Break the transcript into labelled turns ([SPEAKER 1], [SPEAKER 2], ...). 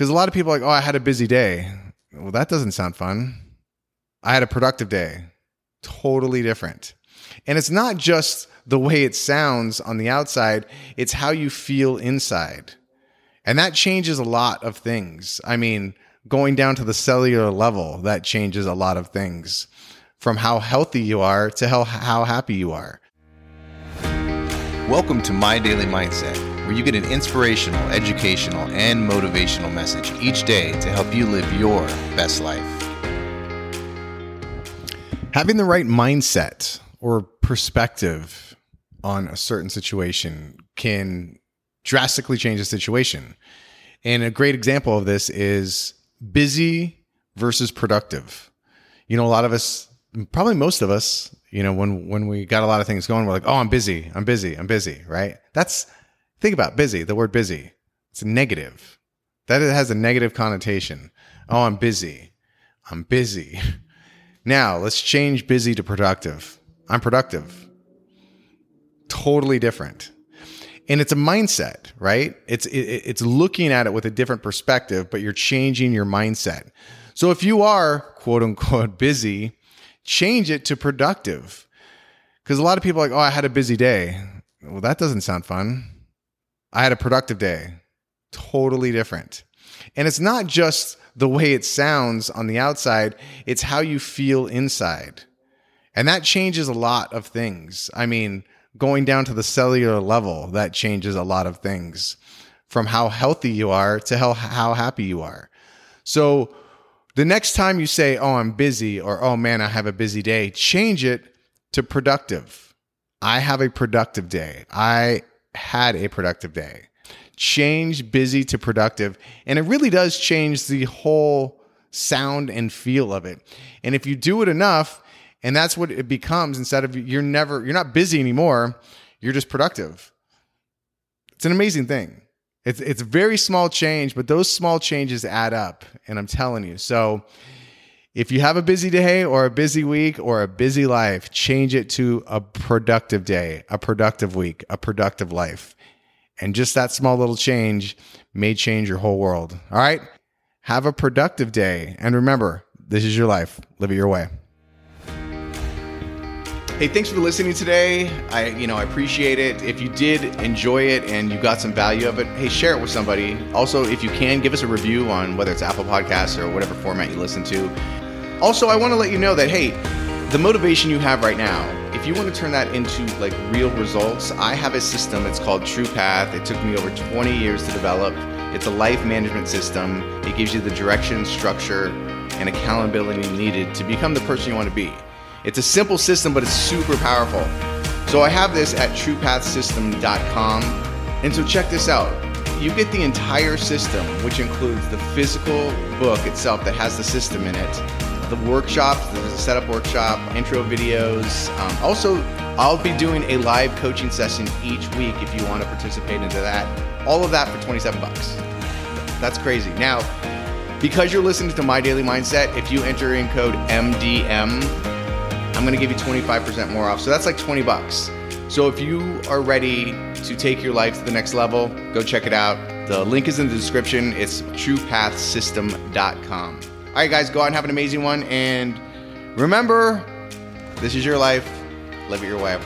[SPEAKER 1] Because a lot of people are like, oh, I had a busy day. Well, that doesn't sound fun. I had a productive day. Totally different. And it's not just the way it sounds on the outside, it's how you feel inside. And that changes a lot of things. I mean, going down to the cellular level, that changes a lot of things from how healthy you are to how, how happy you are. Welcome to My Daily Mindset, where you get an inspirational, educational, and motivational message each day to help you live your best life. Having the right mindset or perspective on a certain situation can drastically change a situation. And a great example of this is busy versus productive. You know, a lot of us, probably most of us, you know, when when we got a lot of things going, we're like, "Oh, I'm busy. I'm busy. I'm busy." Right? That's think about busy. The word busy. It's negative. That it has a negative connotation. Oh, I'm busy. I'm busy. Now, let's change busy to productive. I'm productive. Totally different. And it's a mindset, right? It's it, it's looking at it with a different perspective, but you're changing your mindset. So if you are quote unquote busy, change it to productive. Because a lot of people are like, oh, I had a busy day. Well, that doesn't sound fun. I had a productive day. Totally different. And it's not just the way it sounds on the outside, it's how you feel inside. And that changes a lot of things. I mean, going down to the cellular level, that changes a lot of things from how healthy you are to how, how happy you are. So the next time you say, Oh, I'm busy, or Oh man, I have a busy day, change it to productive. I have a productive day. I had a productive day. Change busy to productive. And it really does change the whole sound and feel of it. And if you do it enough, and that's what it becomes instead of you're never, you're not busy anymore, you're just productive. It's an amazing thing. It's it's a very small change, but those small changes add up, and I'm telling you. So if you have a busy day or a busy week or a busy life, change it to a productive day, a productive week, a productive life. And just that small little change may change your whole world. All right? Have a productive day. And remember, this is your life. Live it your way. Hey, thanks for listening today. I, you know, I appreciate it. If you did enjoy it and you got some value of it, hey, share it with somebody. Also, if you can, give us a review on whether it's Apple Podcasts or whatever format you listen to. Also, I want to let you know that hey, the motivation you have right now, if you want to turn that into like real results, I have a system. It's called True Path. It took me over 20 years to develop. It's a life management system. It gives you the direction, structure, and accountability needed to become the person you want to be. It's a simple system, but it's super powerful. So I have this at truepathsystem.com. And so check this out. You get the entire system, which includes the physical book itself that has the system in it, the workshops, there's a setup workshop, intro videos. Um, also, I'll be doing a live coaching session each week if you want to participate into that. All of that for 27 bucks. That's crazy. Now, because you're listening to My Daily Mindset, if you enter in code MDM, I'm going to give you 25% more off. So that's like 20 bucks. So if you are ready to take your life to the next level, go check it out. The link is in the description. It's truepathsystem.com. All right, guys, go out and have an amazing one. And remember, this is your life. Live it your way.